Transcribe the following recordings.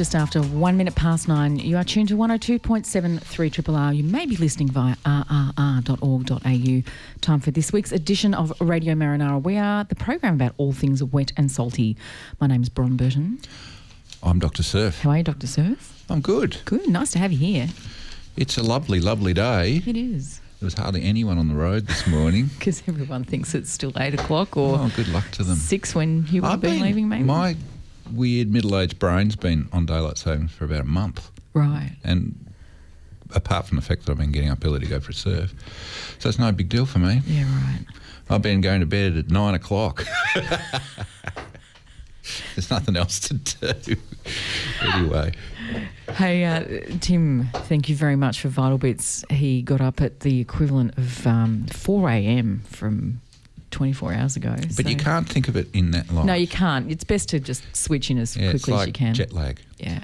Just after one minute past nine. You are tuned to 102.7 3 R. You may be listening via rrr.org.au. Time for this week's edition of Radio Marinara. We are the program about all things wet and salty. My name is Bron Burton. I'm Dr. Surf. How are you, Dr. Surf? I'm good. Good. Nice to have you here. It's a lovely, lovely day. It is. There was hardly anyone on the road this morning. Because everyone thinks it's still eight o'clock or oh, good luck to them. six when you would have I've been, leaving, maybe. My weird middle-aged brain's been on daylight savings for about a month, right. and apart from the fact that I've been getting up early to go for a surf, so it's no big deal for me. Yeah, right. I've been going to bed at nine o'clock. There's nothing else to do. anyway, Hey, uh, Tim, thank you very much for Vital Bits. He got up at the equivalent of um, 4 a.m. from 24 hours ago. but you can't think of it in that light. No, you can't. It's best to just switch in as yeah, quickly like as you can. jet lag. Yeah.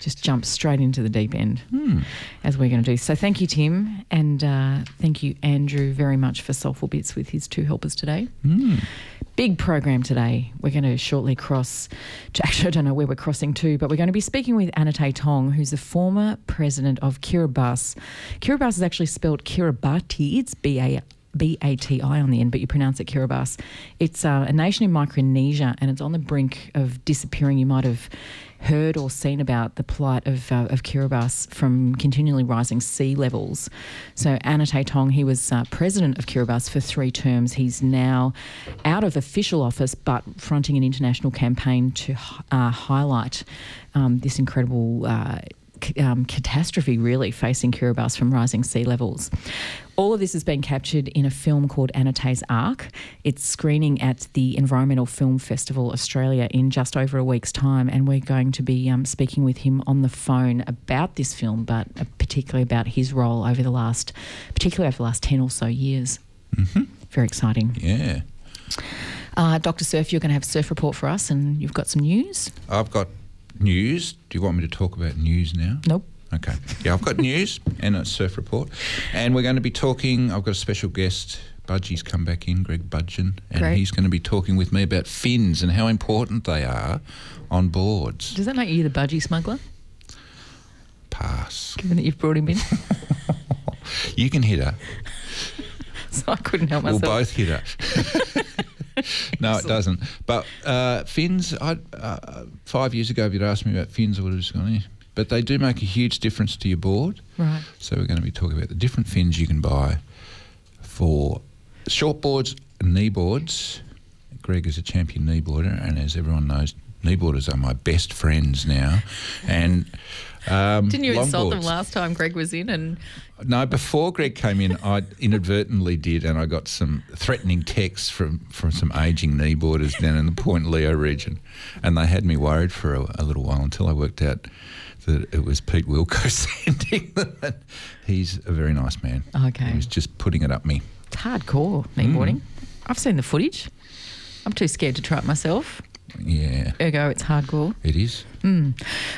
Just jump straight into the deep end, Hmm. as we're going to do. So thank you, Tim. And uh, thank you, Andrew, very much for Soulful Bits with his two helpers today. Hmm. Big program today. We're going to shortly cross to, actually, I don't know where we're crossing to, but we're going to be speaking with Anote Tong, who's the former president of Kiribati. Kiribati is actually spelled Kiribati. It's B A B A T I on the end, but you pronounce it Kiribati. It's uh, a nation in Micronesia and it's on the brink of disappearing. You might have heard or seen about the plight of, uh, of Kiribati from continually rising sea levels. So, Anote Tong, he was uh, president of Kiribati for three terms. He's now out of official office but fronting an international campaign to uh, highlight um, this incredible. Um, catastrophe really facing Kiribati from rising sea levels. All of this has been captured in a film called Anote's Ark. It's screening at the Environmental Film Festival Australia in just over a week's time, and we're going to be um, speaking with him on the phone about this film, but uh, particularly about his role over the last, particularly over the last ten or so years. Mm-hmm. Very exciting. Yeah. Uh, Dr. Surf, you're going to have a surf report for us, and you've got some news. I've got news. Do you want me to talk about news now? Nope. Okay. Yeah, I've got news and a surf report. And we're going to be talking, I've got a special guest. Budgie's come back in, Greg Bugden, and Great. he's going to be talking with me about fins and how important they are on boards. Does that make you the budgie smuggler, Pass. given that you've brought him in? You can hit her. so I couldn't help myself. We'll both hit her. no, it doesn't. But uh, fins, I, uh, five years ago, if you'd asked me about fins, I would have just gone, eh. But they do make a huge difference to your board. Right. So we're going to be talking about the different fins you can buy for short boards and knee boards. Greg is a champion knee boarder, and as everyone knows, knee boarders are my best friends now. And um, Didn't you insult them last time Greg was in? And No, before Greg came in, I inadvertently did, and I got some threatening texts from, from some ageing knee boarders down in the Point Leo region, and they had me worried for a, a little while until I worked out that it was Pete Wilco sending them. He's a very nice man. Okay. He was just putting it up me. it's hardcore Mm. kneeboarding. I've seen the footage. I'm too scared to try it myself. Yeah, Ergo, it's hardcore. it is.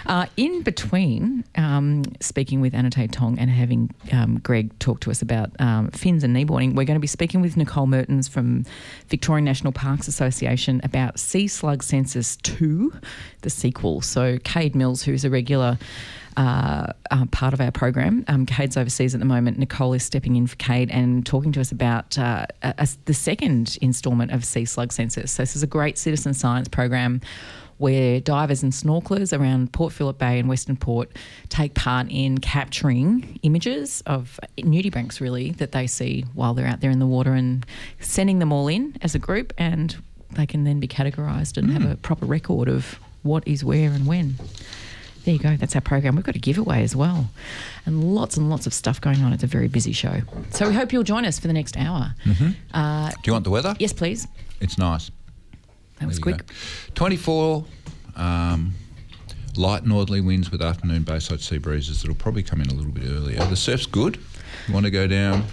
Uh, in between um, speaking with Anote Tong and having um, Greg talk to us about um, fins and kneeboarding, we're going to be speaking with Nicole Mertens from Victorian National Parks Association about Sea Slug Census 2, the sequel. So, Cade Mills, who's a regular uh, uh, part of our program. Um, Cade's overseas at the moment. Nicole is stepping in for Cade and talking to us about uh, a, a- the second instalment of Sea Slug Census. So, this is a great citizen science program where divers and snorkelers around Port Phillip Bay and Western Port take part in capturing images of nudibranchs, really, that they see while they're out there in the water and sending them all in as a group, and they can then be categorised and have a proper record of what is where and when. There you go. That's our program. We've got a giveaway as well, and lots and lots of stuff going on. It's a very busy show. So we hope you'll join us for the next hour. Uh, Do you want the weather? yes, please. It's nice. That was quick. go. 24 um, light northerly winds with afternoon bayside sea breezes that'll probably come in a little bit earlier. The surf's good. You want to go down.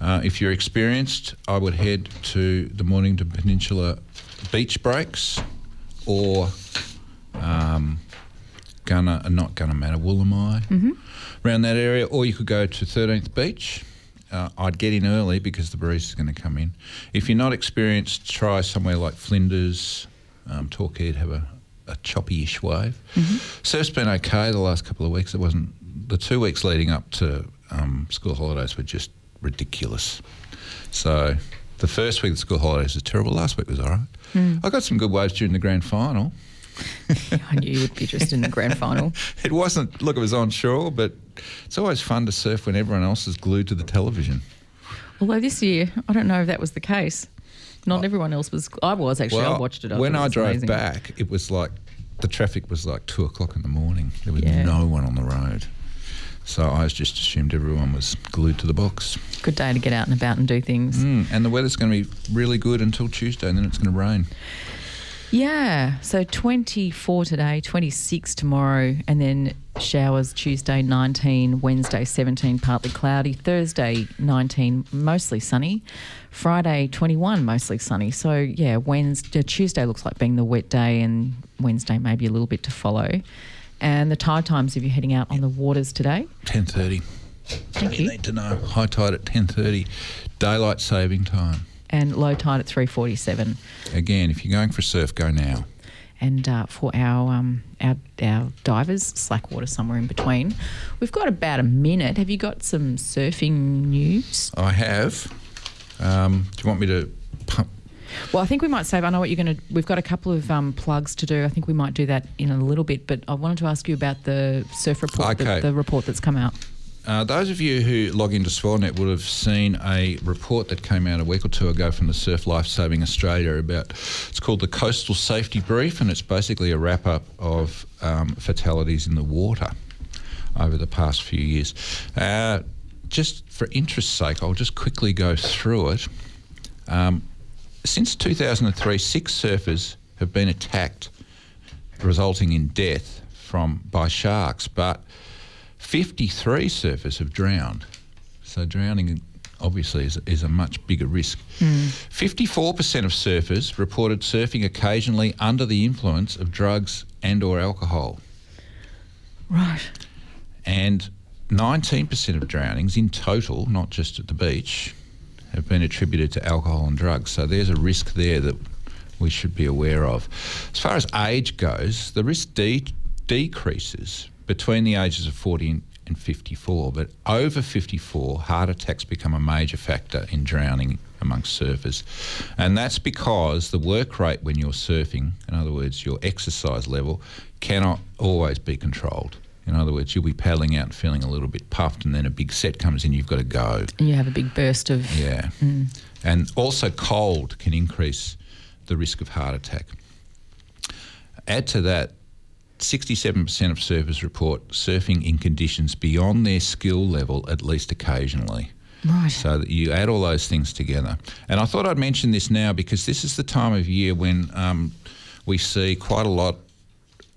Uh, if you're experienced, I would head to the Mornington Peninsula beach breaks or um, Uh, not Gunnamatta, Woolamai, around that area, or you could go to 13th Beach. Uh, I'd get in early because the breeze is going to come in. If you're not experienced, try somewhere like Flinders, um, Torquay, have a, a choppy-ish wave. Surf's been okay the last couple of weeks. It wasn't the two weeks leading up to um, school holidays were just ridiculous. So the first week of school holidays was terrible. Last week was all right. I got some good waves during the grand final. I knew you would be interested in the grand final. It wasn't, look, it was on shore, but it's always fun to surf when everyone else is glued to the television. Although this year, I don't know if that was the case. Not everyone else was. I was actually. I watched it. I when it I drove amazing. back, it was like the traffic was like two o'clock in the morning. There was Yeah. no one on the road. So I just assumed everyone was glued to the box. Good day to get out and about and do things. Mm, and the weather's going to be really good until Tuesday, and then it's going to rain. Yeah. So 24 today, 26 tomorrow, and then showers Tuesday 19, Wednesday 17, partly cloudy, Thursday 19, mostly sunny, Friday 21, mostly sunny. So yeah, Wednesday, uh, Tuesday looks like being the wet day, and Wednesday maybe a little bit to follow. And the tide times if you're heading out on the waters today. Ten thirty. Thank You you. need to know. High tide at ten thirty. Daylight saving time. And low tide at 347. Again, if you're going for a surf, go now. and uh, for our, um, our our divers, slack water somewhere in between. We've got about a minute. Have you got some surfing news? I have. Um, do you want me to pump? Well, I think we might save. I know what you're going to. We've got a couple of um, plugs to do. I think we might do that in a little bit. But I wanted to ask you about the surf report, Okay. the, the report that's come out. Uh, those of you who log into Swellnet would have seen a report that came out a week or two ago from the Surf Life Saving Australia about it's called the Coastal Safety Brief, and it's basically a wrap up of um, fatalities in the water over the past few years. Uh, just for interest's sake, I'll just quickly go through it. Um, since 2003, six surfers have been attacked, resulting in death from by sharks, but 53 surfers have drowned. So drowning obviously is, is a much bigger risk. Hmm. 54% of surfers reported surfing occasionally under the influence of drugs and or alcohol. Right. And 19% of drownings in total, not just at the beach, have been attributed to alcohol and drugs. So there's a risk there that we should be aware of. As far as age goes, the risk de- decreases between the ages of 40 and, and 54, but over 54, heart attacks become a major factor in drowning amongst surfers. And that's because the work rate when you're surfing, in other words, your exercise level, cannot always be controlled. In other words, you'll be paddling out and feeling a little bit puffed, and then a big set comes in, you've got to go. And you have a big burst of. Yeah. Mm. And also, cold can increase the risk of heart attack. Add to that, 67% of surfers report surfing in conditions beyond their skill level at least occasionally. Right. So that you add all those things together. And I thought I'd mention this now because this is the time of year when um, we see quite a lot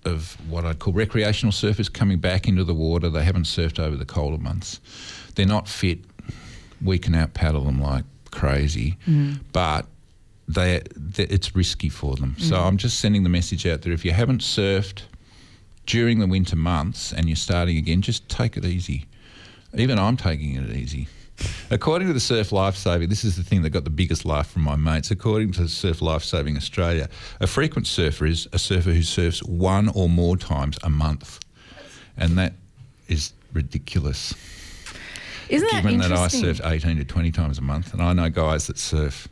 of what I'd call recreational surfers coming back into the water. They haven't surfed over the colder months. They're not fit. We can out paddle them like crazy. But they, they it's risky for them. So Mm. I'm just sending the message out there: if you haven't surfed during the winter months and you're starting again, just take it easy. Even I'm taking it easy. According to the Surf Lifesaving, this is the thing that got the biggest laugh from my mates. According to Surf Lifesaving Australia, a frequent surfer is a surfer who surfs one or more times a month, and that is ridiculous. Isn't that Given that I surf 18 to 20 times a month, and I know guys that surf.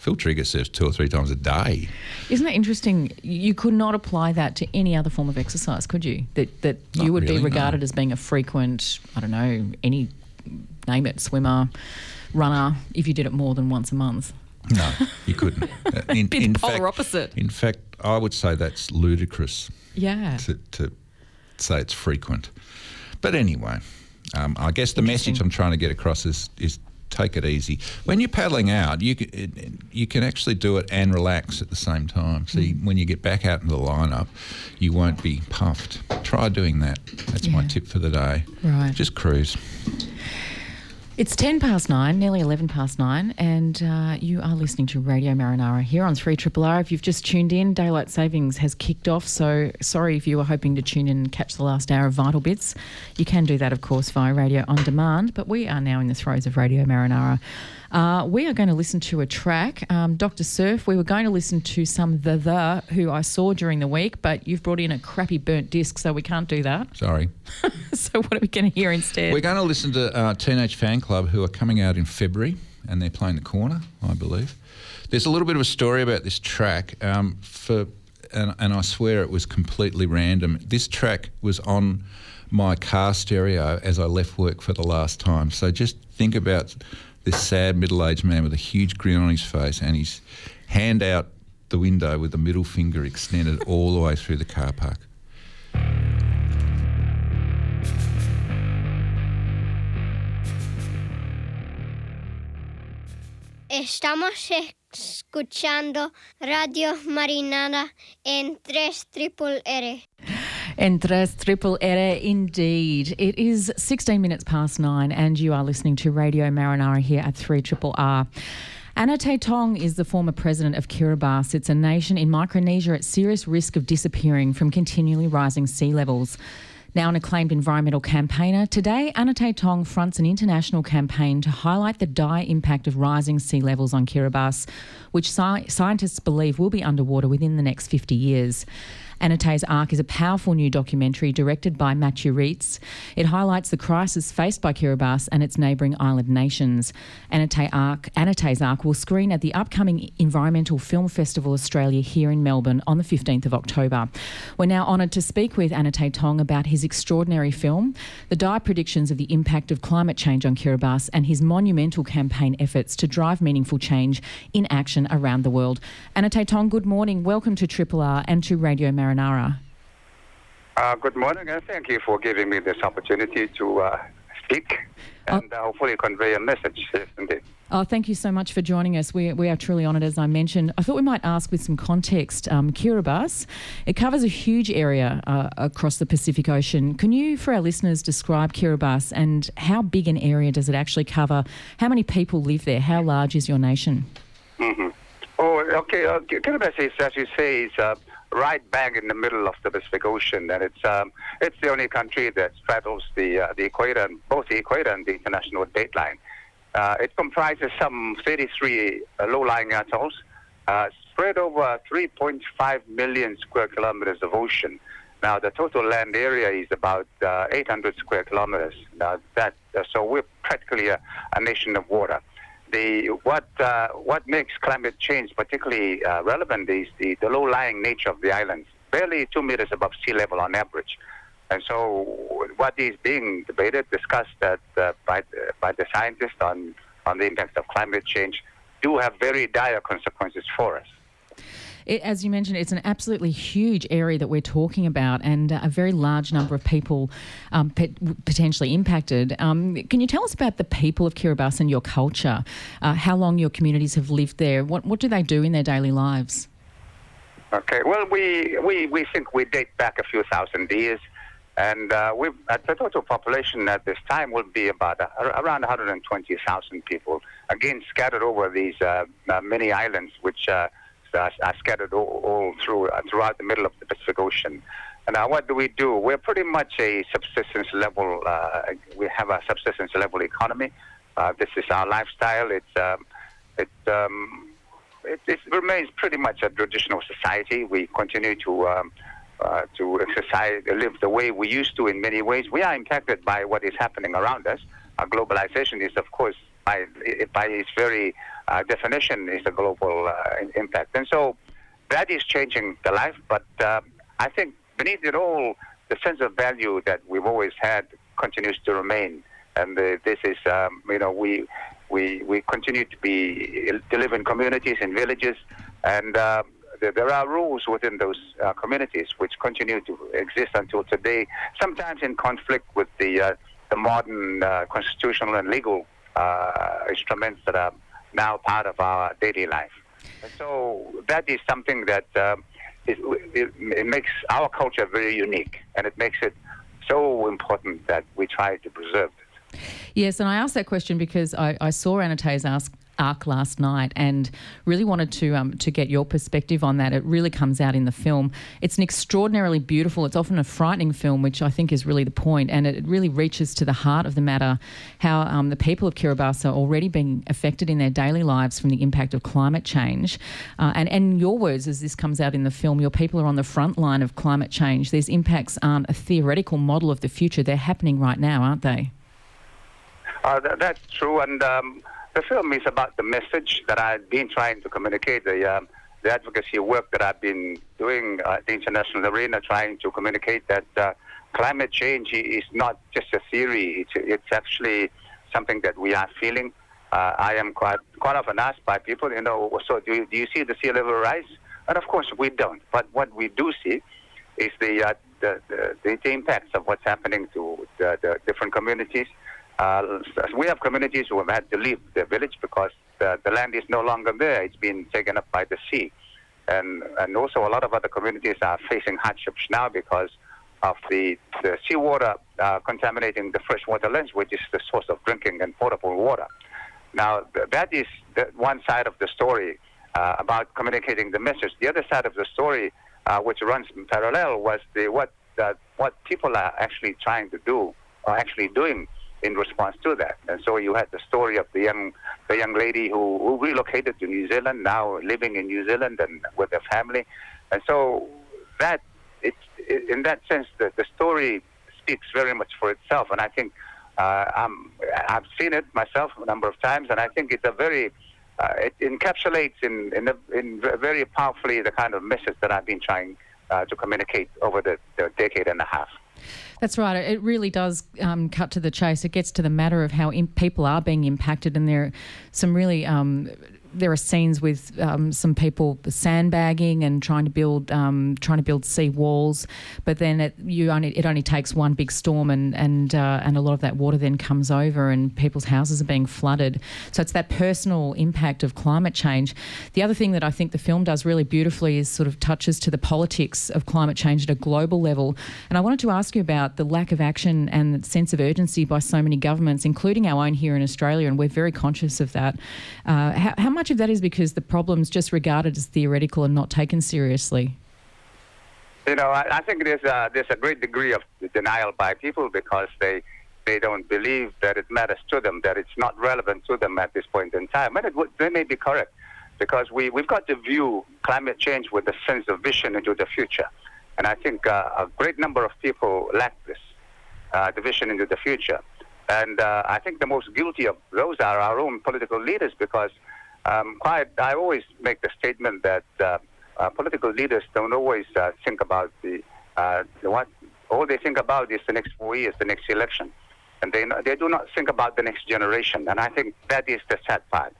Phil Trigger surfs two or three times a day. Isn't that interesting? You could not apply that to any other form of exercise, could you? That that you would really, be no. regarded as being a frequent, I don't know, any name it, swimmer, runner, if you did it more than once a month. No, you couldn't. Uh, In, the in polar fact, opposite. In fact, I would say that's ludicrous Yeah. to, to say it's frequent. But anyway, um, I guess the message I'm trying to get across is, is take it easy. When you're paddling out, you can, it, you can actually do it and relax at the same time. See, Mm. when you get back out into the lineup, you won't be puffed. Try doing that. That's my tip for the day. Right. Just cruise. It's 10 past nine, nearly 11 past nine, and uh, you are listening to Radio Marinara here on 3 Triple R. If you've just tuned in, Daylight Savings has kicked off, so sorry if you were hoping to tune in and catch the last hour of Vital Bits. You can do that, of course, via radio on demand, but we are now in the throes of Radio Marinara. Uh, we are going to listen to a track, um, Dr. Surf. We were going to listen to some The The, who I saw during the week, but you've brought in a crappy burnt disc, so we can't do that. Sorry. so what are we going to hear instead? We're going to listen to uh, Teenage Fanclub, who are coming out in February, and they're playing the corner, I believe. There's a little bit of a story about this track. Um, for and, and I swear it was completely random. This track was on my car stereo as I left work for the last time. So just think about this sad middle-aged man with a huge grin on his face and his hand out the window with the middle finger extended all the way through the car park. Estamos escuchando Radio Marinada en 3 Triple R. And tres triple R indeed. It is 16 minutes past nine, and you are listening to Radio Marinara here at 3 Triple R. Anote Tong is the former president of Kiribati. It's a nation in Micronesia at serious risk of disappearing from continually rising sea levels. Now an acclaimed environmental campaigner, today Anote Tong fronts an international campaign to highlight the dire impact of rising sea levels on Kiribati, which sci- scientists believe will be underwater within the next 50 years. Anote's Ark is a powerful new documentary directed by Matthieu Rytz. It highlights the crisis faced by Kiribati and its neighbouring island nations. Anote Ark, Anote's Ark will screen at the upcoming Environmental Film Festival Australia here in Melbourne on the 15th of October. We're now honoured to speak with Anote Tong about his extraordinary film, the dire predictions of the impact of climate change on Kiribati, and his monumental campaign efforts to drive meaningful change in action around the world. Anote Tong, good morning. Welcome to Triple R and to Radio Marinara. Uh, good morning, and thank you for giving me this opportunity to uh, speak and uh, hopefully convey a message. Oh, thank you so much for joining us. We, we are truly honoured, as I mentioned. I thought we might ask with some context. Um, Kiribati, it covers a huge area uh, across the Pacific Ocean. Can you, for our listeners, describe Kiribati and how big an area does it actually cover? How many people live there? How large is your nation? Oh, okay. Uh, Kiribati as you say, is uh, right bang in the middle of the Pacific Ocean, and it's um, it's the only country that straddles the uh, the equator, and both the equator and the international dateline. Uh, it comprises some 33 uh, low-lying atolls, uh, spread over 3.5 million square kilometers of ocean. Now, the total land area is about uh, 800 square kilometers. Now, that uh, so we're practically a, a nation of water. The what uh, what makes climate change particularly uh, relevant is the, the low-lying nature of the islands, barely two meters above sea level on average. And so, what is being debated, discussed that, uh, by by the scientists on on the impact of climate change, do have very dire consequences for us. It, as you mentioned, it's an absolutely huge area that we're talking about, and uh, a very large number of people um, pot- potentially impacted. Um, can you tell us about the people of Kiribati and your culture? Uh, how long your communities have lived there? What what do they do in their daily lives? Okay. Well, we, we, we think we date back a few thousand years, And uh, we the total population at this time will be about uh, around 120,000 people, again scattered over these uh, uh, many islands, which uh, are, are, scattered all, all through throughout the middle of the Pacific Ocean. And now, what do we do? We're pretty much a subsistence level. we have a subsistence level economy. this is our lifestyle. It's um, it, um, it, it, remains pretty much a traditional society. We continue to um, uh, to exercise, live the way we used to in many ways. We are impacted by what is happening around us. Uh, globalization is, of course, by, by its very uh, definition, is a global uh, impact. And so that is changing the life. But uh, I think beneath it all, the sense of value that we've always had continues to remain. And this is, um, you know, we, we, we continue to be to live in communities and villages, and uh, there are rules within those uh, communities which continue to exist until today, sometimes in conflict with the, uh, the modern uh, constitutional and legal uh, instruments that are now part of our daily life. So that is something that um, it, it, it makes our culture very unique, and it makes it so important that we try to preserve it. Yes, and I asked that question because I, I saw Anote's ask arc last night and really wanted to um, to get your perspective on that. It really comes out in the film. It's an extraordinarily beautiful. It's often a frightening film, which I think is really the point. point, and it really reaches to the heart of the matter. How um, the people of Kiribati are already being affected in their daily lives from the impact of climate change, uh, and and your words as this comes out in the film, your people are on the front line of climate change. These impacts aren't a theoretical model of the future; they're happening right now, aren't they? Uh, that's true, and. Um the film is about the message that I've been trying to communicate, the, um, the advocacy work that I've been doing at the international arena, trying to communicate that uh, climate change is not just a theory, it's, it's actually something that we are feeling. Uh, I am quite, quite often asked by people, you know, so do you, do you see the sea level rise? And of course we don't. But what we do see is the, uh, the, the, the, impacts of what's happening to the, the different communities. Uh, we have communities who have had to leave their village because the, the land is no longer there. It's been taken up by the sea. And, and also a lot of other communities are facing hardships now because of the, the seawater uh, contaminating the freshwater lands, which is the source of drinking and potable water. Now, th- that is the one side of the story uh, about communicating the message. The other side of the story, uh, which runs parallel, was the, what, what people are actually trying to do, or actually doing in response to that. And so you had the story of the young the young lady who, who relocated to New Zealand, now living in New Zealand and with her family. And so that it, it in that sense the, the story speaks very much for itself. And I think uh, I'm, I've seen it myself a number of times, and I think it's a very uh, it encapsulates in in, a, in very powerfully the kind of message that I've been trying uh, to communicate over the, the decade and a half. That's right. It really does um, cut to the chase. It gets to the matter of how people are being impacted, and there are some really um, there are scenes with um, some people sandbagging and trying to build um, trying to build sea walls, but then it, you only it only takes one big storm and and uh, and a lot of that water then comes over and people's houses are being flooded. So it's that personal impact of climate change. The other thing that I think the film does really beautifully is sort of touches to the politics of climate change at a global level. And I wanted to ask you about the lack of action and sense of urgency by so many governments, including our own here in Australia, and we're very conscious of that. Uh, how, how much of that is because the problem's just regarded as theoretical and not taken seriously? You know, I, I think there's a, there's a great degree of denial by people because they they don't believe that it matters to them, that it's not relevant to them at this point in time. And it they may be correct because we, we've got to view climate change with a sense of vision into the future. And I think uh, a great number of people lack this, uh, the vision into the future. And uh, I think the most guilty of those are our own political leaders because um, quite, I always make the statement that uh, uh, political leaders don't always uh, think about the, uh, the what all they think about is the next four years, the next election, and they they do not think about the next generation. And I think that is the sad part.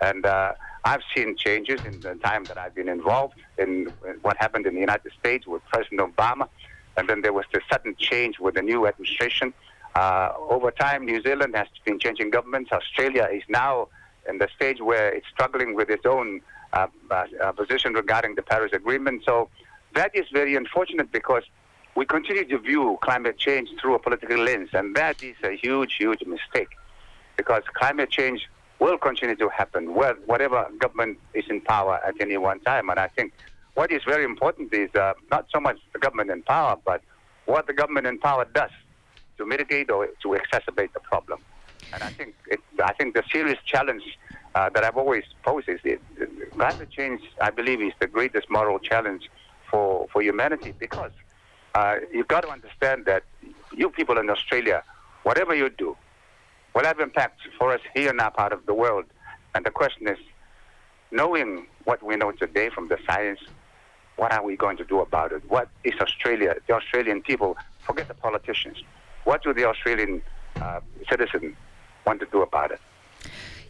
And uh, I've seen changes in the time that I've been involved in what happened in the United States with President Obama, and then there was the sudden change with the new administration. Uh, over time, New Zealand has been changing governments. Australia is now in the stage where it's struggling with its own uh, uh, position regarding the Paris Agreement. So that is very unfortunate because we continue to view climate change through a political lens, and that is a huge, huge mistake because climate change will continue to happen, whatever government is in power at any one time. And I think what is very important is uh, not so much the government in power, but what the government in power does to mitigate or to exacerbate the problem. And I think it, I think the serious challenge uh, that I've always posed is that climate change. I believe is the greatest moral challenge for for humanity because uh, you've got to understand that you people in Australia, whatever you do, will have impact for us here in our part of the world. And the question is, knowing what we know today from the science, what are we going to do about it? What is Australia, the Australian people, forget the politicians, what do the Australian uh, want to do about it?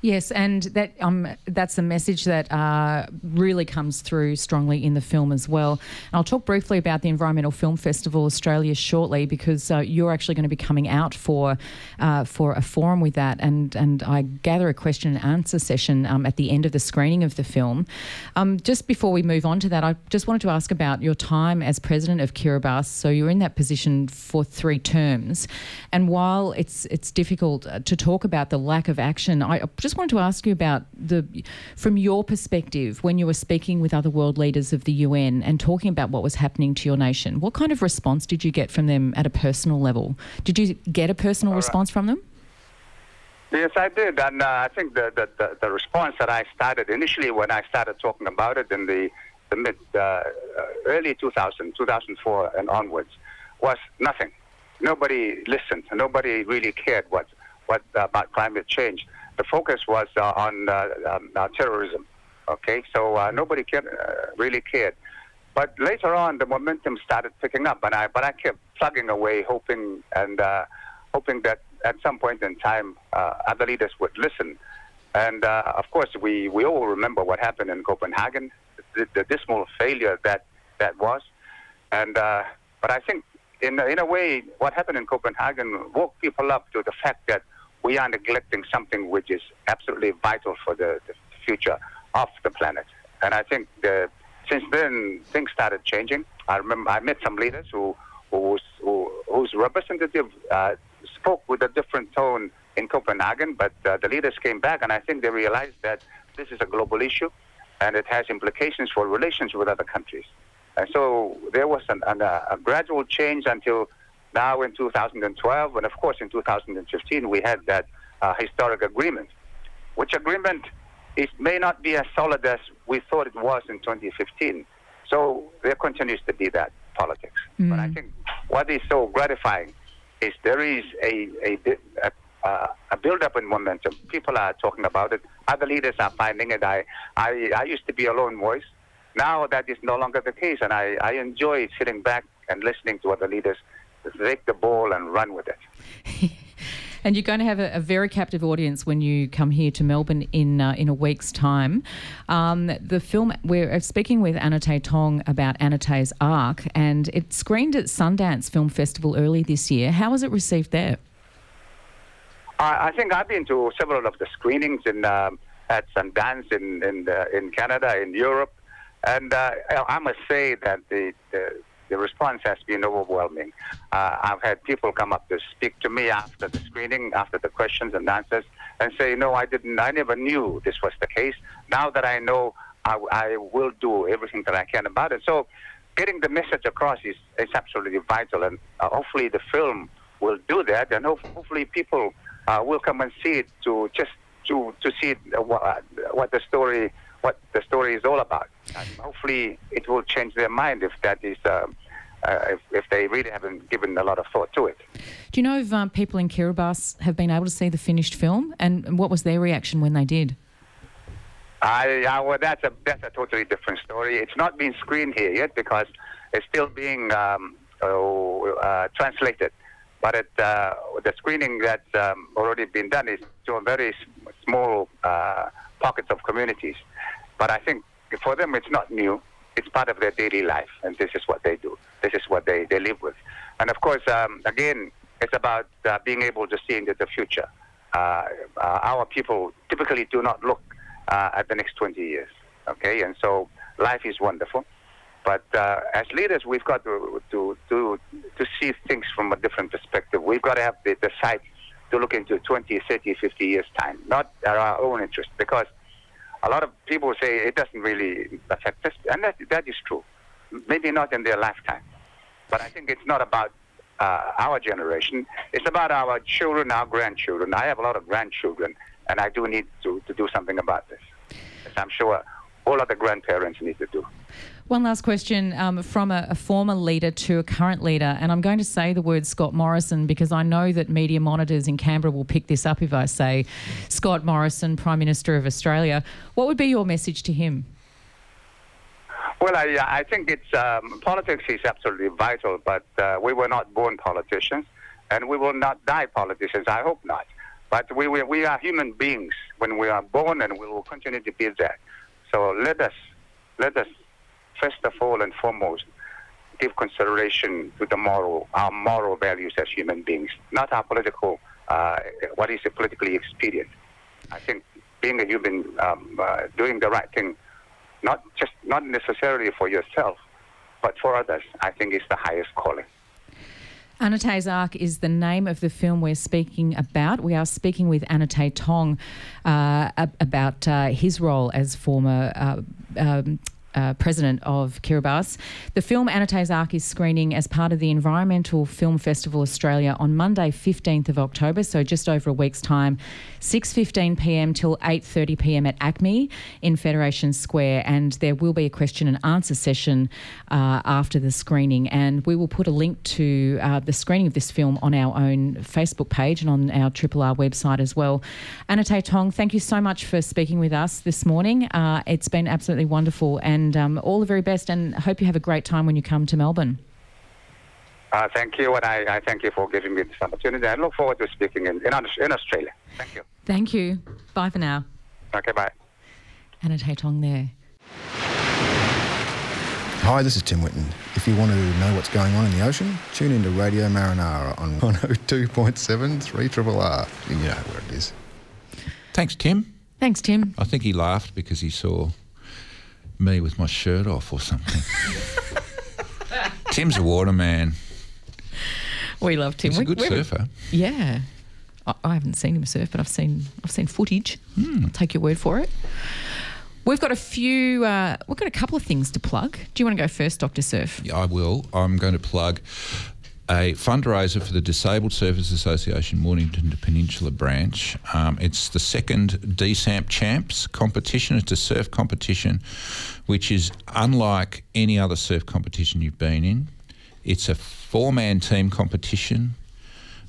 Yes, and that um, that's a message that uh, really comes through strongly in the film as well. And I'll talk briefly about the Environmental Film Festival Australia shortly because uh, you're actually going to be coming out for uh, for a forum with that, and and I gather a question and answer session um, at the end of the screening of the film. Um, just before we move on to that, I just wanted to ask about your time as president of Kiribati. So you're in that position for three terms, and while it's it's difficult uh, to talk about the lack of action, I just just wanted to ask you about the, from your perspective, when you were speaking with other world leaders of the UN and talking about what was happening to your nation, what kind of response did you get from them at a personal level? Did you get a personal All response from them? Yes, I did, and uh, I think the, the, the, the, response that I started initially when I started talking about it in the, the mid uh, uh early 2000, 2004 and onwards was nothing. Nobody listened. Nobody really cared what what about climate change the focus was uh, on uh, um, uh, terrorism. Okay, so nobody cared, really cared. But later on, the momentum started picking up, and I but I kept plugging away, hoping and hoping that at some point in time, other leaders would listen. And of course, we, we all remember what happened in Copenhagen, the, the dismal failure that that was. And but I think in in a way, what happened in Copenhagen woke people up to the fact that we are neglecting something which is absolutely vital for the, the future of the planet. And I think the, since then things started changing. I remember I met some leaders who, who, who whose representative uh, spoke with a different tone in Copenhagen, but uh, the leaders came back, and I think they realized that this is a global issue, and it has implications for relations with other countries. And so there was an, an, a gradual change until now in 2012, and of course in 2015, we had that uh, historic agreement, which agreement is, may not be as solid as we thought it was in 2015. So there continues to be that politics. Mm. But I think what is so gratifying is there is a, a, a, a build-up in momentum. People are talking about it. Other leaders are finding it. I, I, I used to be a lone voice. Now that is no longer the case, and I, I enjoy sitting back and listening to other leaders take the ball and run with it. And you're going to have a, a, very captive audience when you come here to Melbourne in uh, in a week's time. Um, the film we're speaking with Anote Tong about Anote's Ark, and it screened at Sundance Film Festival early this year. How was it received there? I, I think I've been to several of the screenings in um, at Sundance in in, uh, in Canada, in Europe, and uh, I must say that the, the the response has been overwhelming. Uh, I've had people come up to speak to me after the screening, after the questions and answers, and say, "No, I didn't. I never knew this was the case. Now that I know, I, I will do everything that I can about it." So, getting the message across is, is absolutely vital, and uh, hopefully the film will do that, and hopefully people uh, will come and see it to just to to see what, what the story what the story is all about. And hopefully, it will change their mind if that is. Um, uh, if, if, they really haven't given a lot of thought to it. Do you know if um, people in Kiribati have been able to see the finished film, and what was their reaction when they did? I, uh, well, that's a that's a totally different story. It's not been screened here yet because it's still being um, oh, uh, translated. But it, uh, the screening that's um, already been done is to a very small uh, pockets of communities. But I think for them, it's not new. It's part of their daily life, and this is what they do. This is what they, they live with. And of course, um, again, it's about uh, being able to see into the future. Uh, uh, our people typically do not look uh, at the next 20 years, okay? And so life is wonderful. But uh, as leaders, we've got to, to, to, to see things from a different perspective. We've got to have the, the sight to look into 20, 30, 50 years' time, not our own interest. Because a lot of people say it doesn't really affect us, and that, that is true. Maybe not in their lifetime. But I think it's not about uh, our generation. It's about our children, our grandchildren. I have a lot of grandchildren, and I do need to, to do something about this. As I'm sure all other grandparents need to do. One last question um, from a, a, former leader to a current leader, and I'm going to say the word Scott Morrison because I know that media monitors in Canberra will pick this up if I say Scott Morrison, Prime Minister of Australia. What would be your message to him? Well, I, I think it's um, politics is absolutely vital, but uh, we were not born politicians, and we will not die politicians. I hope not. But we, we, we are human beings when we are born, and we will continue to be that. So let us let us first of all and foremost give consideration to the moral our moral values as human beings, not our political uh, what is politically expedient. I think being a human, um, uh, doing the right thing, not just not necessarily for yourself, but for others, I think is the highest calling. Anote's Ark is the name of the film we're speaking about. We are speaking with Anote Tong uh, about uh, his role as former uh, um, uh, president of Kiribati. The film Anote's Ark is screening as part of the Environmental Film Festival Australia on Monday, 15th of October, so just over a week's time, 6:15 p.m. till 8:30 p.m. at ACMI in Federation Square, and there will be a question and answer session uh, after the screening, and we will put a link to uh, the screening of this film on our own Facebook page and on our Triple R website as well. Anote Tong, thank you so much for speaking with us this morning. Uh, it's been absolutely wonderful and and um, all the very best. And hope you have a great time when you come to Melbourne. Uh, thank you, and I, I, thank you for giving me this opportunity. I look forward to speaking in, in, in Australia. Thank you. Thank you. Bye for now. Okay, bye. Anna Tong there. Hi, this is Tim Whitten. If you want to know what's going on in the ocean, tune into Radio Marinara on 102.7 3 Triple R. You know where it is. Thanks, Tim. Thanks, Tim. I think he laughed because he saw me with my shirt off or something. Tim's a waterman. We love Tim. He's a good we, surfer. Yeah. I, I, haven't seen him surf, but I've seen I've seen footage. Mm. I'll take your word for it. We've got a few. Uh, we've got a couple of things to plug. Do you want to go first, Doctor Surf? Yeah, I will. I'm going to plug a fundraiser for the Disabled Surfers Association Mornington Peninsula branch. Um, it's the second DSAMP Champs competition. It's a surf competition which is unlike any other surf competition you've been in. It's a four man team competition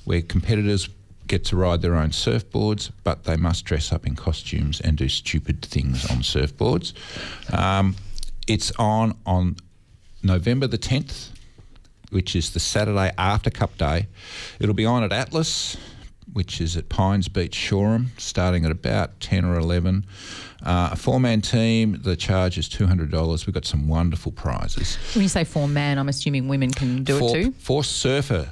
where competitors get to ride their own surfboards, but they must dress up in costumes and do stupid things on surfboards. Um, it's on on November the 10th which is the Saturday after Cup Day. It'll be on at Atlas, which is at Pines Beach, Shoreham, starting at about 10 or 11. Uh, a four man team, the charge is $200. We've got some wonderful prizes. When you say four man, I'm assuming women can do four, it too? Four surfer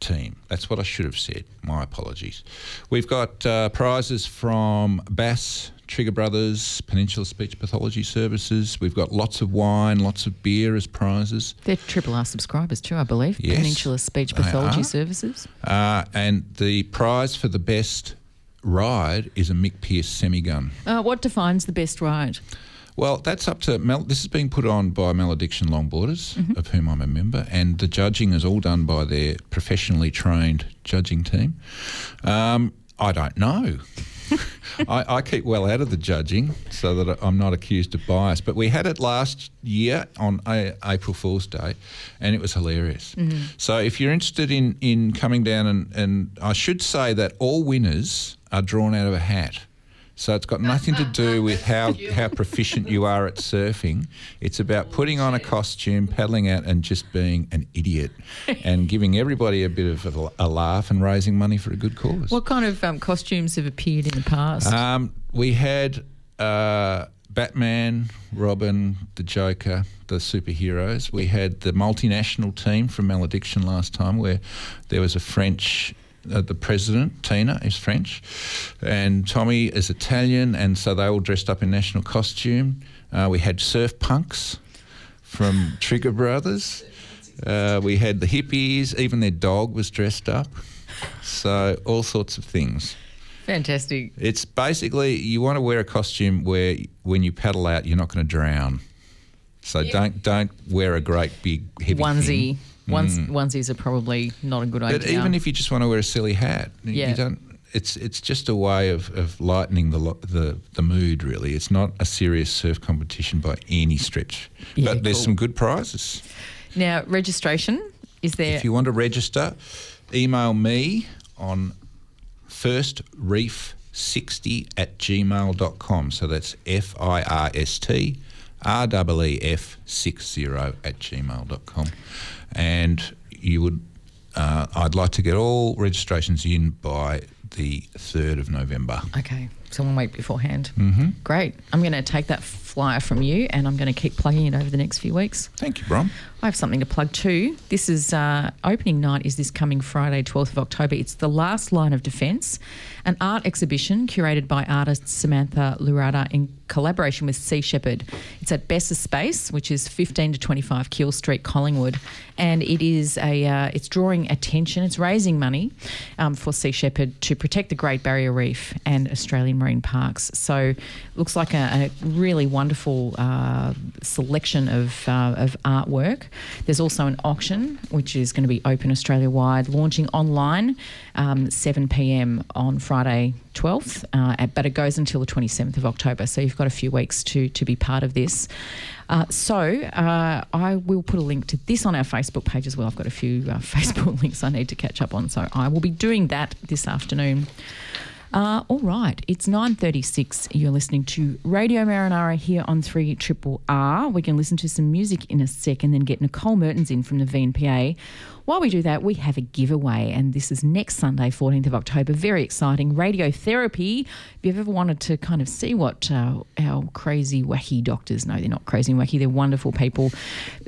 team. That's what I should have said. My apologies. We've got uh, prizes from Bass, Trigger Brothers, Peninsula Speech Pathology Services. We've got lots of wine, lots of beer as prizes. They're Triple R subscribers too, I believe. Yes, Peninsula Speech Pathology Services. Uh, and the prize for the best ride is a Mick Pearce semi gun. Uh, what defines the best ride? Well, that's up to Mel. This is being put on by Malediction Longboarders, mm-hmm. of whom I'm a member, and the judging is all done by their professionally trained judging team. Um, I don't know. I, I, keep well out of the judging so that I'm not accused of bias. But we had it last year on a, April Fool's Day, and it was hilarious. Mm-hmm. So if you're interested in, in coming down, and, and I should say that all winners are drawn out of a hat. So it's got nothing to do with how, how proficient you are at surfing. It's about putting on a costume, paddling out, and just being an idiot and giving everybody a bit of a, a laugh and raising money for a good cause. What kind of um, costumes have appeared in the past? Um, we had uh, Batman, Robin, the Joker, the superheroes. We had the multinational team from Malediction last time, where there was a French uh, the president, Tina, is French, and Tommy is Italian, and so they all dressed up in national costume. Uh, we had surf punks from Trigger Brothers. Uh, we had the hippies, even their dog was dressed up. So, all sorts of things. Fantastic. It's basically you want to wear a costume where when you paddle out, you're not going to drown. So don't don't wear a great big heavy Onesie. thing. Ones, mm. Onesies are probably not a good idea. But even if you just want to wear a silly hat, Yeah. you don't. It's it's just a way of, of lightening the, lo- the the mood. Really, it's not a serious surf competition by any stretch. Yeah, but there's cool. some good prizes. now, registration is there. If you want to register, email me on firstreef60 at gmail.com. So that's F I R S T R E E F 60 at gmail.com. And you would, uh, I'd like to get all registrations in by the 3rd of November. Okay, one week beforehand. Mm-hmm. Great. I'm going to take that flyer from you and I'm going to keep plugging it over the next few weeks. Thank you, Bron. I have something to plug too. This is uh, opening night is this coming Friday, 12th of October. It's the last line of defence, an art exhibition curated by artist Samantha Lurada in collaboration with Sea Shepherd. It's at Besser Space, which is 15 to 25 Keele Street, Collingwood, and it is a uh, it's drawing attention. It's raising money um, for Sea Shepherd to protect the Great Barrier Reef and Australian marine parks. So, it looks like a, a really wonderful uh, selection of uh, of artwork. There's also an auction which is going to be open Australia wide, launching online um, 7 p.m. on Friday 12th, uh, but it goes until the 27th of October. So you've got a few weeks to to be part of this. Uh, so uh, I will put a link to this on our Facebook page as well. I've got a few uh, Facebook links I need to catch up on, so I will be doing that this afternoon. Uh, all right, it's 9.36. You're listening to Radio Marinara here on 3 Triple R. We can listen to some music in a sec and then get Nicole Mertens in from the VNPA. While we do that, we have a giveaway, and this is next Sunday, 14th of October. Very exciting. Radiotherapy. If you've ever wanted to kind of see what uh, our crazy, wacky doctors, no, they're not crazy and wacky, they're wonderful people,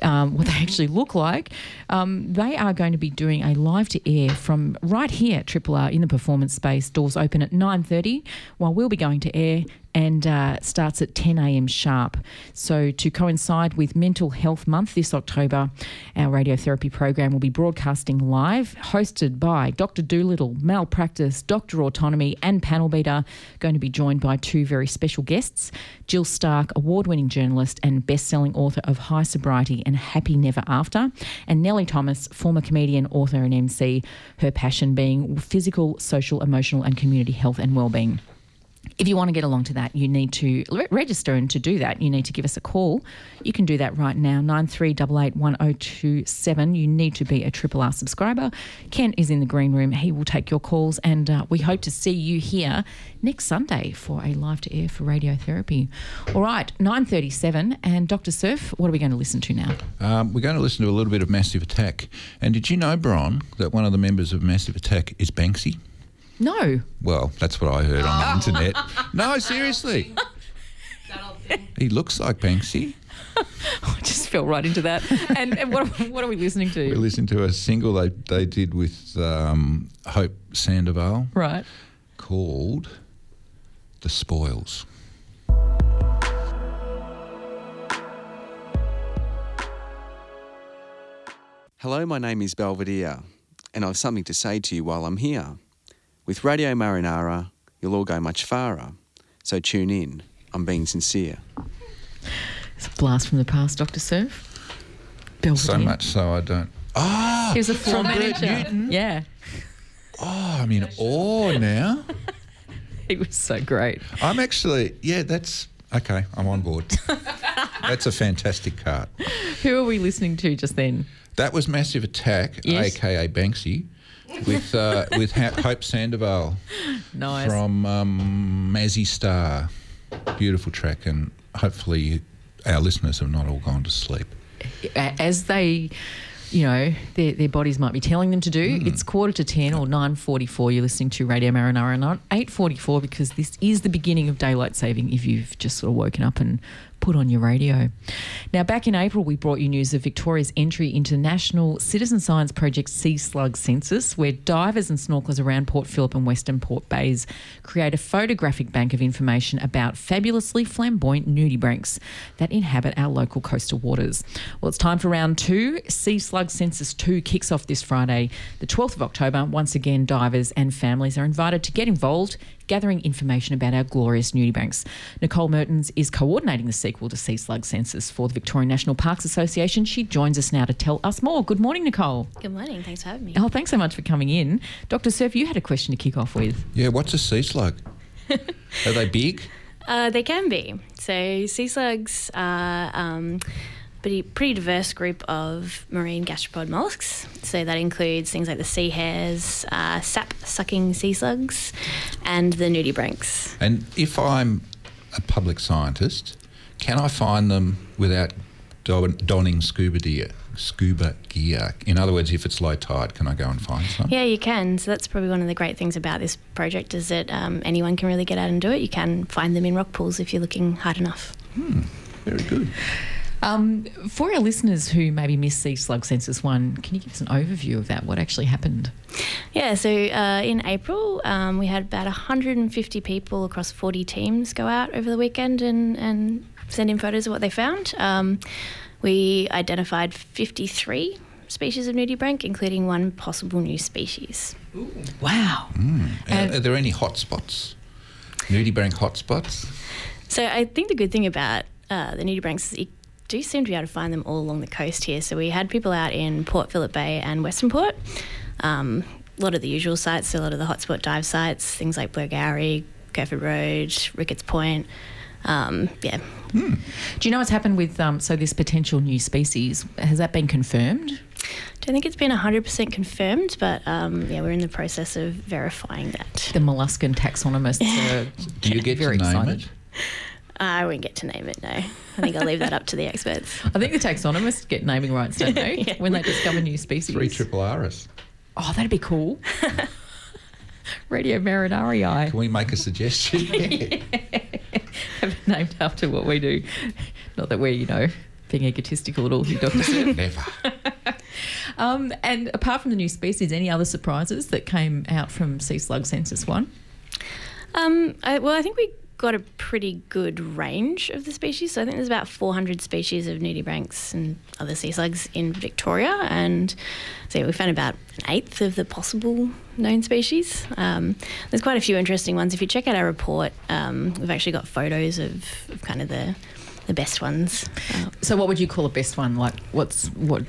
um, what they actually look like, um, they are going to be doing a live to air from right here at Triple R in the performance space. Doors open at 9.30, while we'll be going to air and uh, starts at 10 a.m. sharp. So, to coincide with Mental Health Month this October, our radiotherapy program will be broadcasting live, hosted by Dr. Doolittle, Malpractice, Dr. Autonomy, and Panel Beater. Going to be joined by two very special guests Jill Stark, award winning journalist and best selling author of High Sobriety and Happy Never After, and Nelly Thomas, former comedian, author, and MC, her passion being physical, social, emotional, and community health and well-being. If you want to get along to that, you need to re- register, and to do that, you need to give us a call. You can do that right now, nine three double eight one zero two seven. You need to be a Triple R subscriber. Ken is in the green room. He will take your calls, and uh, we hope to see you here next Sunday for a live to air for radiotherapy. All right, nine thirty seven, and Dr. Surf. What are we going to listen to now? Um, we're going to listen to a little bit of Massive Attack. And did you know, Bron, that one of the members of Massive Attack is Banksy? No, Well, that's what I heard on the internet. No, seriously. He looks like Banksy. I just fell right into that. And, and what, what are we listening to? We to? listened to a single they, they did with um, Hope Sandoval Right. called The Spoils. Hello, my name is Belvedere, and I've something to say to you while I'm here. With Radio Marinara, you'll all go much farther. So tune in. I'm being sincere. It's a blast from the past, Dr. Surf. So much so I don't. Oh, He was a floor manager. Newton? Yeah. oh, I'm in awe now. He was so great. I'm actually, yeah, that's okay. I'm on board. that's a fantastic cart. Who are we listening to just then? That was Massive Attack, Yes. aka Banksy, with uh, with Ha- Hope Sandoval Nice. from um, Mazzy Star. Beautiful track, and hopefully our listeners have not all gone to sleep. As they, you know, their, their bodies might be telling them to do. Hmm. It's quarter to 10 or 9.44. You're listening to Radio Marinara, not 8.44 because this is the beginning of daylight saving if you've just sort of woken up and put on your radio. Now, back in April, we brought you news of Victoria's entry into National Citizen Science Project Sea Slug Census, where divers and snorkelers around Port Phillip and Western Port Bays create a photographic bank of information about fabulously flamboyant nudibranchs that inhabit our local coastal waters. Well, it's time for round two. Sea Slug Census 2 kicks off this Friday, the 12th of October. Once again, divers and families are invited to get involved gathering information about our glorious nudibranchs. Nicole Mertens is coordinating the sequel to Sea Slug Census for the Victorian National Parks Association. She joins us now to tell us more. Good morning, Nicole. Good morning. Thanks for having me. Oh, thanks so much for coming in. Dr. Surf, you had a question to kick off with. Yeah, what's a sea slug? Are they big? Uh, they can be. So sea slugs are um, pretty, pretty diverse group of marine gastropod mollusks. So that includes things like the sea hares, uh, sap-sucking sea slugs, and the nudibranchs. And if I'm a public scientist, can I find them without don- donning scuba gear? Scuba gear. In other words, if it's low tide, can I go and find some? Yeah, you can. So that's probably one of the great things about this project is that um, anyone can really get out and do it. You can find them in rock pools if you're looking hard enough. Very good. Um, for our listeners who maybe missed Sea Slug Census 1, can you give us an overview of that? What actually happened? Yeah, so uh, in April, um, we had about 150 people across 40 teams go out over the weekend and, and send in photos of what they found. Um, we identified 53 species of nudibranch, including one possible new species. Ooh. Wow. Are, are there any hotspots? Nudibranch hotspots? So I think the good thing about uh, the nudibranchs is you do seem to be able to find them all along the coast here. So we had people out in Port Phillip Bay and Western Port. Um, a lot of the usual sites, so a lot of the hotspot dive sites, things like Blairgowrie, Kerferd Road, Ricketts Point. Um, yeah, Do you know what's happened with um, so this potential new species? Has that been confirmed? I don't think it's been 100% confirmed, but um, yeah, we're in the process of verifying that. The molluscan taxonomists are Do you get to very name excited. it? I won't get to name it, no. I think I'll leave that up to the experts. I think the taxonomists get naming rights, don't they? Yeah. When they discover new species. Three triple R's. Oh, that'd be cool. Radio Marinara Can we make a suggestion? have it named after what we do. Not that we're, you know, being egotistical at all here, Dr. Surf. Never. Um, and apart from the new species, any other surprises that came out from Sea Slug Census 1? Um, I, well, I think we got a pretty good range of the species. So I think there's about 400 species of nudibranchs and other sea slugs in Victoria, and so we found about an eighth of the possible known species. Um, there's quite a few interesting ones. If you check out our report, um, we've actually got photos of, of kind of the the best ones. So, what would you call a best one? Like, what's what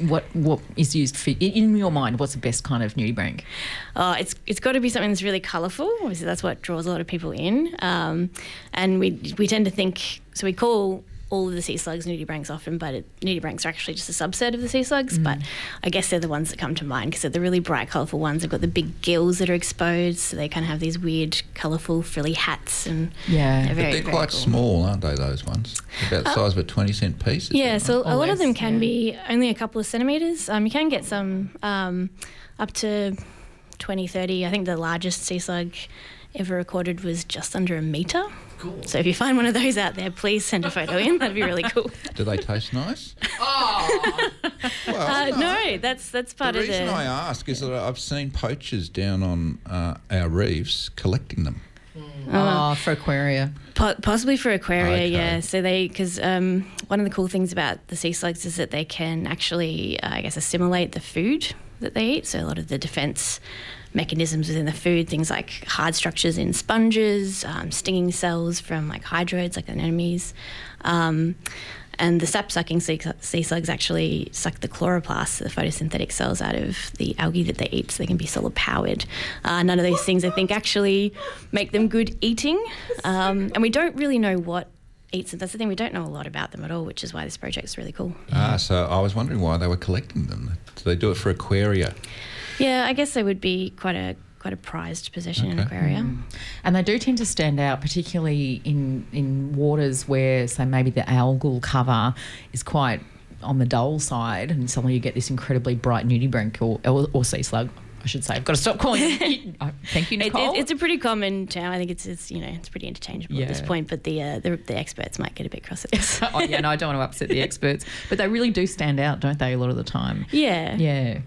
what what is used for in- in your mind? What's the best kind of nudibranch? Oh, it's it's got to be something that's really colourful. Obviously, that's what draws a lot of people in. Um, and we we tend to think so. We call all of the sea slugs nudibranchs often, but it, nudibranchs are actually just a subset of the sea slugs. But I guess they're the ones that come to mind because they're the really bright, colourful ones. They've got the big gills that are exposed, so they kind of have these weird, colourful, frilly hats, and Yeah. they're But very, they're very quite cool. small, aren't they, those ones? About the size of a 20 cent piece. Yeah, it? so a lot of them can yeah. be only a couple of centimetres. Um, you can get some um, up to 20, 30. I think the largest sea slug ever recorded was just under a metre. Cool. So if you find one of those out there, please send a photo in. That'd be really cool. Do they taste nice? well, Uh, no, that's that's part The of reason the. reason I ask is that I've seen poachers down on uh, our reefs collecting them. Oh, for Aquaria. Po- possibly for aquaria, Okay. yeah. So they, because um, one of the cool things about the sea slugs is that they can actually, uh, I guess, assimilate the food that they eat. So a lot of the defense mechanisms within the food, things like hard structures in sponges, um, stinging cells from like hydroids, like anemones. Um, and the sap sucking sea, slugs actually suck the chloroplasts, the photosynthetic cells, out of the algae that they eat so they can be solar powered. Uh, none of those things, I think, actually make them good eating. Um, and we don't really know what eats them. That's the thing, we don't know a lot about them at all, which is why this project's really cool. Ah, so I was wondering why they were collecting them. Do they do it for aquaria? Yeah, I guess they would be quite a quite a prized possession in Okay. aquaria. And they do tend to stand out, particularly in, in waters where, say, maybe the algal cover is quite on the dull side, and suddenly you get this incredibly bright nudibranch or, or, or sea slug. I should say. I've got to stop calling. Them. Oh, thank you, It, Nicole. it, it's a pretty common term. I think it's, it's you know it's pretty interchangeable at this point. But the, uh, the the experts might get a bit cross at this. oh, yeah, no, I don't want to upset the experts, but they really do stand out, don't they? A lot of the time. yeah. Yeah.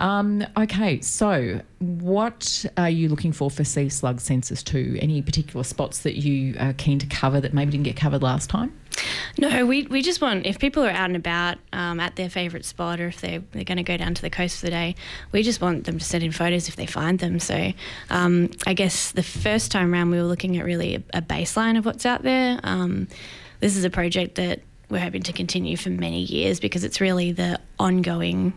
Um, okay, so what are you looking for for sea slug census two? Any particular spots that you are keen to cover that maybe didn't get covered last time? No, we, we just want, if people are out and about um, at their favourite spot or if they're, they're going to go down to the coast for the day, we just want them to send in photos if they find them. So um, I guess the first time round we were looking at really a, a baseline of what's out there. Um, this is a project that we're hoping to continue for many years because it's really the ongoing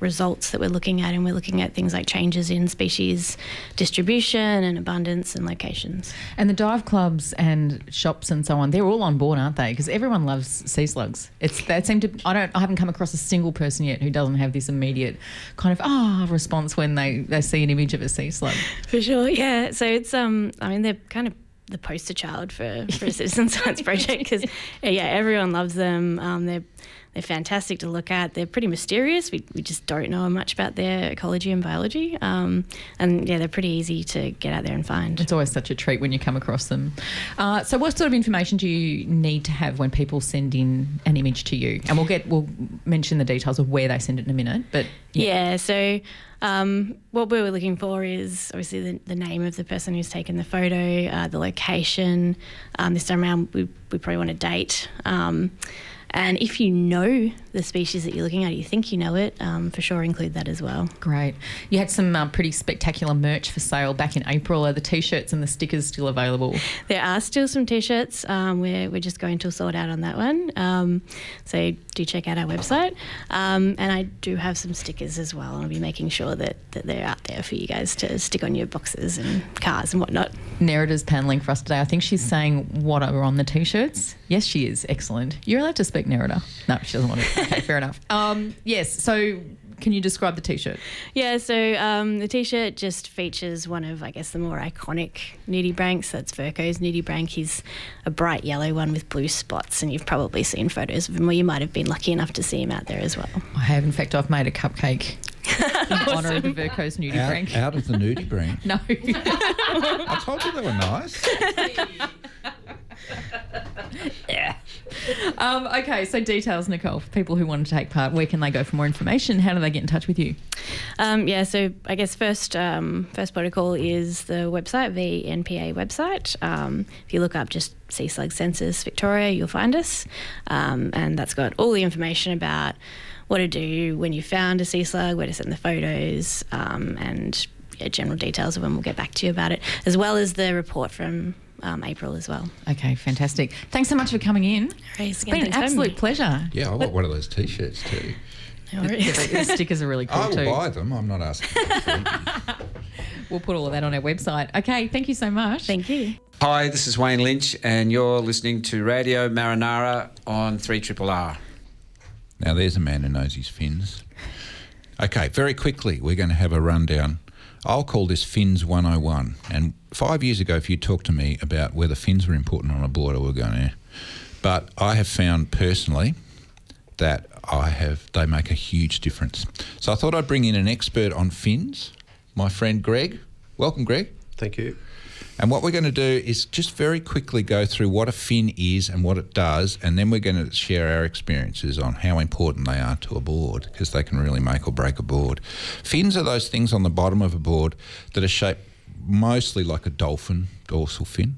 results that we're looking at and we're looking at things like changes in species distribution and abundance and locations. And the dive clubs and shops and so on, they're all on board, aren't they? Because everyone loves sea slugs. It's they seem to. I don't. I haven't come across a single person yet who doesn't have this immediate kind of ah response when they they see an image of a sea slug. For sure, yeah. So it's um, I mean, they're kind of the poster child for, for a citizen science project because yeah, everyone loves them. Um, they're they're fantastic to look at. They're pretty mysterious. We, we just don't know much about their ecology and biology. Um, and yeah, they're pretty easy to get out there and find. It's always such a treat when you come across them. Uh, so, what sort of information do you need to have when people send in an image to you? And we'll get we'll mention the details of where they send it in a minute. But Yeah, so um, what we were looking for is obviously the, the name of the person who's taken the photo, uh, the location. Um, this time around, we, we probably want a date. Um, and if you know the species that you're looking at, you think you know it, um, for sure include that as well. Great. You had some uh, pretty spectacular merch for sale back in April. Are the t-shirts and the stickers still available? There are still some t-shirts. Um, we're, we're just going to sort out on that one. Um, so do check out our website. Um, and I do have some stickers as well. I'll be making sure that, that they're out there for you guys to stick on your boxes and cars and whatnot. Nerita's paneling for us today. I think she's saying what are on the t-shirts. Yes, she is. Excellent. You're allowed to speak, Nerita. No, she doesn't want to. Okay, fair enough. Um, yes. So, can you describe the t-shirt? Yeah, so um, the t-shirt just features one of, I guess, the more iconic nudibranchs. That's Verco's nudibranch. He's a bright yellow one with blue spots, and you've probably seen photos of him, or you might have been lucky enough to see him out there as well. I have. In fact, I've made a cupcake in honour of the Verco's nudie Out, prank. out of the nudie branch. No. I told you they were nice. um, okay, so details, Nicole, for people who want to take part, where can they go for more information? How do they get in touch with you? Um, yeah, so I guess first um, first protocol is the website, the NPA website. Um, if you look up just Sea Slug Census Victoria, you'll find us, um, and that's got all the information about what to do when you found a sea slug, where to send the photos, um, and yeah, general details of when we'll get back to you about it, as well as the report from um, April as well. Okay, fantastic. Thanks so much for coming in. It's It's been an absolute pleasure. Yeah, I want one of those T-shirts too. The stickers are really cool too. I will too. buy them. I'm not asking. We'll put all of that on our website. Okay, thank you so much. Thank you. Hi, this is Wayne Lynch, and you're listening to Radio Marinara on 3 Triple R. now there's a man who knows his fins. Okay, very quickly, we're going to have a rundown. I'll call this Fins 101. And five years ago, if you talked to me about whether fins were important on a board, I would go, eh. But I have found personally that I have they make a huge difference. So I thought I'd bring in an expert on fins, my friend Greg. Welcome, Greg. Thank you. And what we're going to do is just very quickly go through what a fin is and what it does, and then we're going to share our experiences on how important they are to a board because they can really make or break a board. Fins are those things on the bottom of a board that are shaped mostly like a dolphin dorsal fin,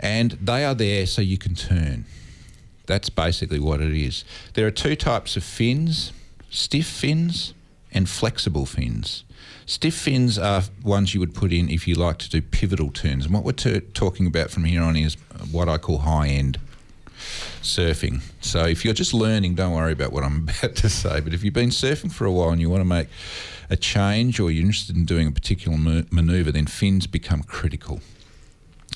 and they are there so you can turn. That's basically what it is. There are two types of fins stiff fins and flexible fins. Stiff fins are ones you would put in if you like to do pivotal turns. And what we're t- talking about from here on is what I call high end surfing. So if you're just learning, don't worry about what I'm about to say. But if you've been surfing for a while and you want to make a change or you're interested in doing a particular ma- maneuver, then fins become critical.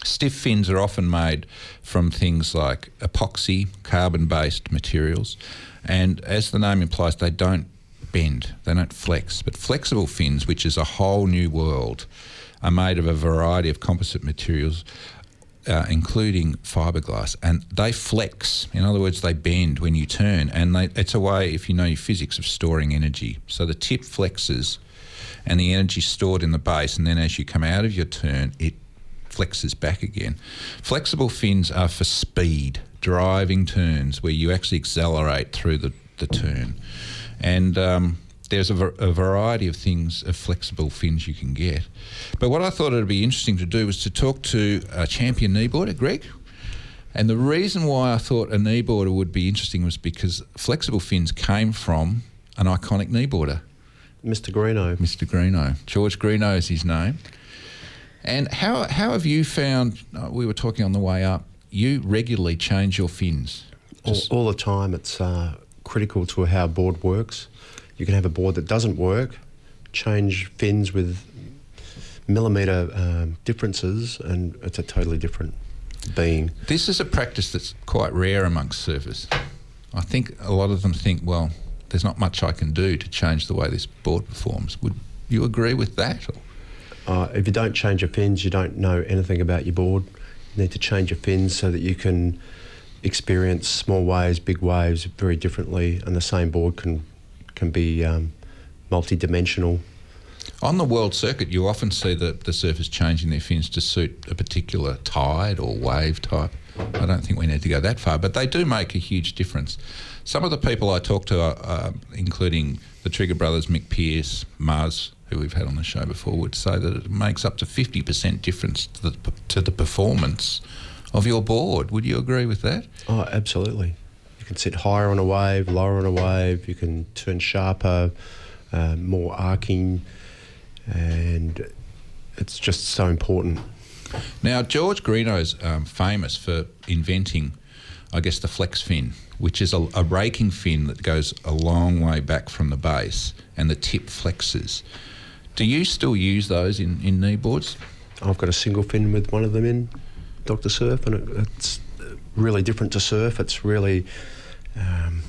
Stiff fins are often made from things like epoxy, carbon based materials, and as the name implies, they don't bend, they don't flex. But flexible fins, which is a whole new world, are made of a variety of composite materials. Uh, including fiberglass, and they flex. In other words, they bend when you turn, and they, it's a way, if you know your physics, of storing energy. So the tip flexes, and the energy stored in the base, and then as you come out of your turn, it flexes back again. Flexible fins are for speed, driving turns where you actually accelerate through the, the turn. And um, there's a, a variety of things, of flexible fins you can get. But what I thought it would be interesting to do was to talk to a champion kneeboarder, Greg. And the reason why I thought a kneeboarder would be interesting was because flexible fins came from an iconic kneeboarder. Mr. Greenough. Mr. Greenough. George Greenough is his name. And how, how have you found, uh, we were talking on the way up, you regularly change your fins? All, all the time, it's uh, critical to how a board works. You can have a board that doesn't work, change fins with millimetre um, differences, and it's a totally different being. This is a practice that's quite rare amongst surfers. I think a lot of them think, well, there's not much I can do to change the way this board performs. Would you agree with that? Or? Uh, if you don't change your fins, you don't know anything about your board. You need to change your fins so that you can experience small waves, big waves very differently, and the same board can can be um, multi-dimensional. On the world circuit, you often see the, the surfers changing their fins to suit a particular tide or wave type. I don't think we need to go that far, but they do make a huge difference. Some of the people I talk to, are, uh, including the Trigger brothers, Mick Pearce, Mars, who we've had on the show before, would say that it makes up to 50% difference to the, to the performance of your board. Would you agree with that? Oh, absolutely. You can sit higher on a wave, lower on a wave. You can turn sharper, uh, more arcing, and it's just so important. Now, George Greenough's um, famous for inventing, I guess, the flex fin, which is a, a raking fin that goes a long way back from the base and the tip flexes. Do you still use those in, in knee boards? I've got a single fin with one of them in Dr. Surf, and it, it's really different to surf. It's really. Um,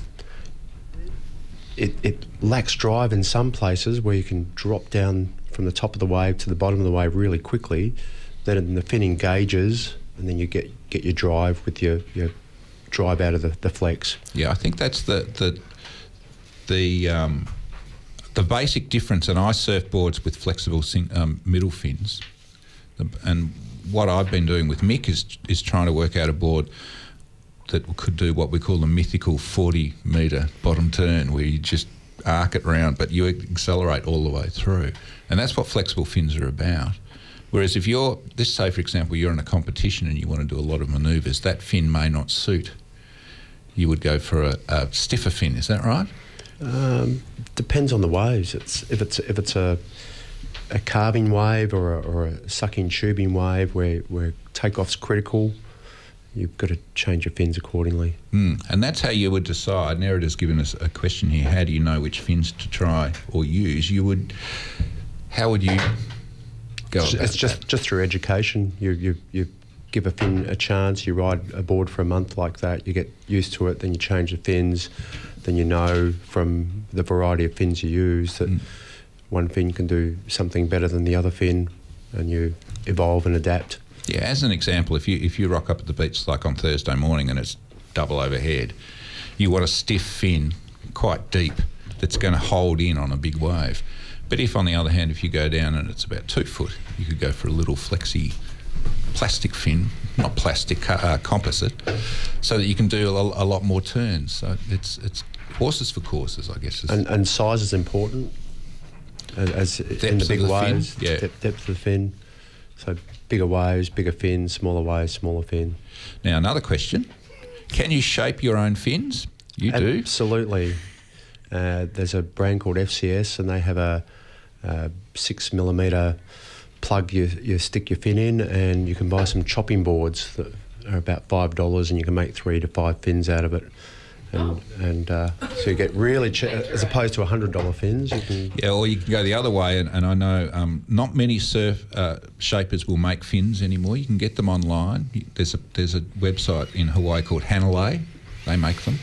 it, it lacks drive in some places where you can drop down from the top of the wave to the bottom of the wave really quickly. Then the fin engages, and then you get get your drive with your, your drive out of the, the flex. Yeah, I think that's the the the um, the basic difference. And I surf boards with flexible sing, um, middle fins, and what I've been doing with Mick is is trying to work out a board that could do what we call the mythical 40 metre bottom turn, where you just arc it round, but you accelerate all the way through. And that's what flexible fins are about. Whereas if you're, let's say for example, you're in a competition and you want to do a lot of manoeuvres, that fin may not suit. You would go for a, a stiffer fin, is that right? Um, depends on the waves. It's if it's if it's a a carving wave or a, or a sucking tubing wave where where takeoff's critical, you've got to change your fins accordingly. Mm. And that's how you would decide. Nerida's given us a question here. How do you know which fins to try or use? You would. How would you go? It's, it's just that? just through education. You you you give a fin a chance. You ride a board for a month like that. You get used to it. Then you change the fins. Then you know from the variety of fins you use that mm. one fin can do something better than the other fin, and you evolve and adapt. Yeah, as an example, if you if you rock up at the beach like on Thursday morning and it's double overhead, you want a stiff fin, quite deep, that's going to hold in on a big wave. But if, on the other hand, if you go down and it's about two foot, you could go for a little flexy plastic fin, not plastic, uh, composite, so that you can do a, a, lot more turns. So it's it's horses for courses, I guess. And, and size is important, as, in the big waves, fin? Yeah. depth, depth of the fin. So bigger waves, bigger fins, smaller waves, smaller fin. Now another question: Can you shape your own fins? You do. Absolutely. Uh, there's a brand called FCS, and they have a, a six millimeter plug you, you stick your fin in, and you can buy some chopping boards that are about five dollars, and you can make three to five fins out of it. And, and uh, so you get really cheap as opposed to hundred dollar fins. You can Yeah, or you can go the other way, and, and I know um, not many surf uh, shapers will make fins anymore. You can get them online. There's a there's a website in Hawaii called Hanalei. They make them.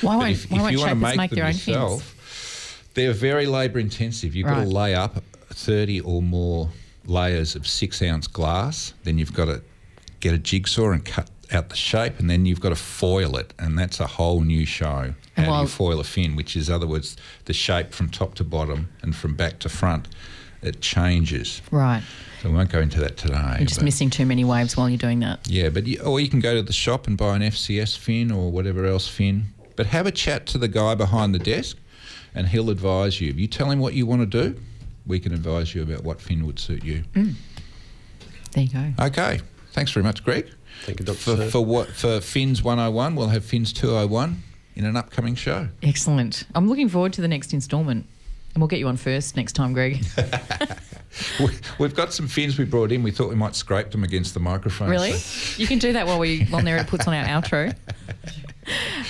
Why won't, if, why if won't you want to shapers make, make them their own yourself, fins? they're very labour intensive. You've got to lay up 30 or more layers of six ounce glass. Then you've got to get a jigsaw and cut out the shape, and then you've got to foil it, and that's a whole new show. How And do you foil a fin, which is, in other words, the shape from top to bottom and from back to front. it changes. Right. So we won't go into that today. You're just missing too many waves while you're doing that. Yeah, but you, or you can go to the shop and buy an FCS fin or whatever else fin. But have a chat to the guy behind the desk, and he'll advise you. If you tell him what you want to do, we can advise you about what fin would suit you. Mm. There you go. Okay. Thanks very much, Greg. Thank you, Dr. For, Sir. for what for Fins 101, we'll have Fins 201 in an upcoming show. Excellent. I'm looking forward to the next instalment. And we'll get you on first next time, Greg. We- We've got some fins we brought in. We thought we might scrape them against the microphone. Really? so- You can do that while we while Nera puts on our outro.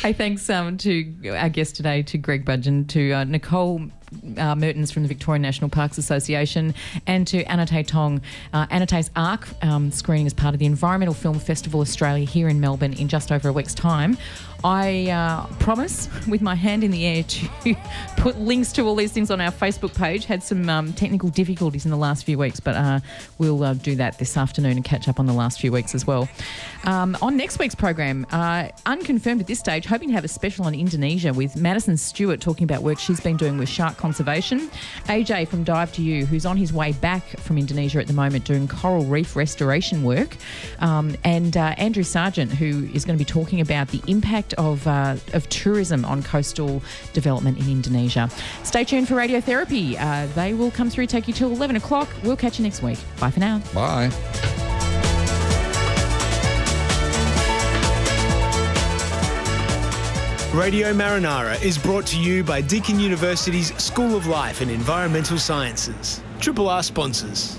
Hey, thanks um, to our guest today, to Greg Bugden, to uh, Nicole uh, Mertens from the Victorian National Parks Association, and to Anote Tong. Uh, Anote's Ark um, screening as part of the Environmental Film Festival Australia here in Melbourne in just over a week's time. I uh, promise, with my hand in the air, to put links to all these things on our Facebook page. Had some um, technical difficulties in the last few weeks, but uh, we'll uh, do that this afternoon and catch up on the last few weeks as well. Um, on next week's program, uh, unconfirmed at this stage, hoping to have a special on Indonesia with Madison Stewart talking about work she's been doing with shark conservation. AJ from Dive to You, who's on his way back from Indonesia at the moment doing coral reef restoration work, um, and uh, Andrew Sargent, who is going to be talking about the impact of uh, of tourism on coastal development in Indonesia. Stay tuned for radiotherapy. Uh, they will come through, take you till eleven o'clock. We'll catch you next week. Bye for now. Bye. Radio Marinara is brought to you by Deakin University's School of Life and Environmental Sciences. Triple R sponsors.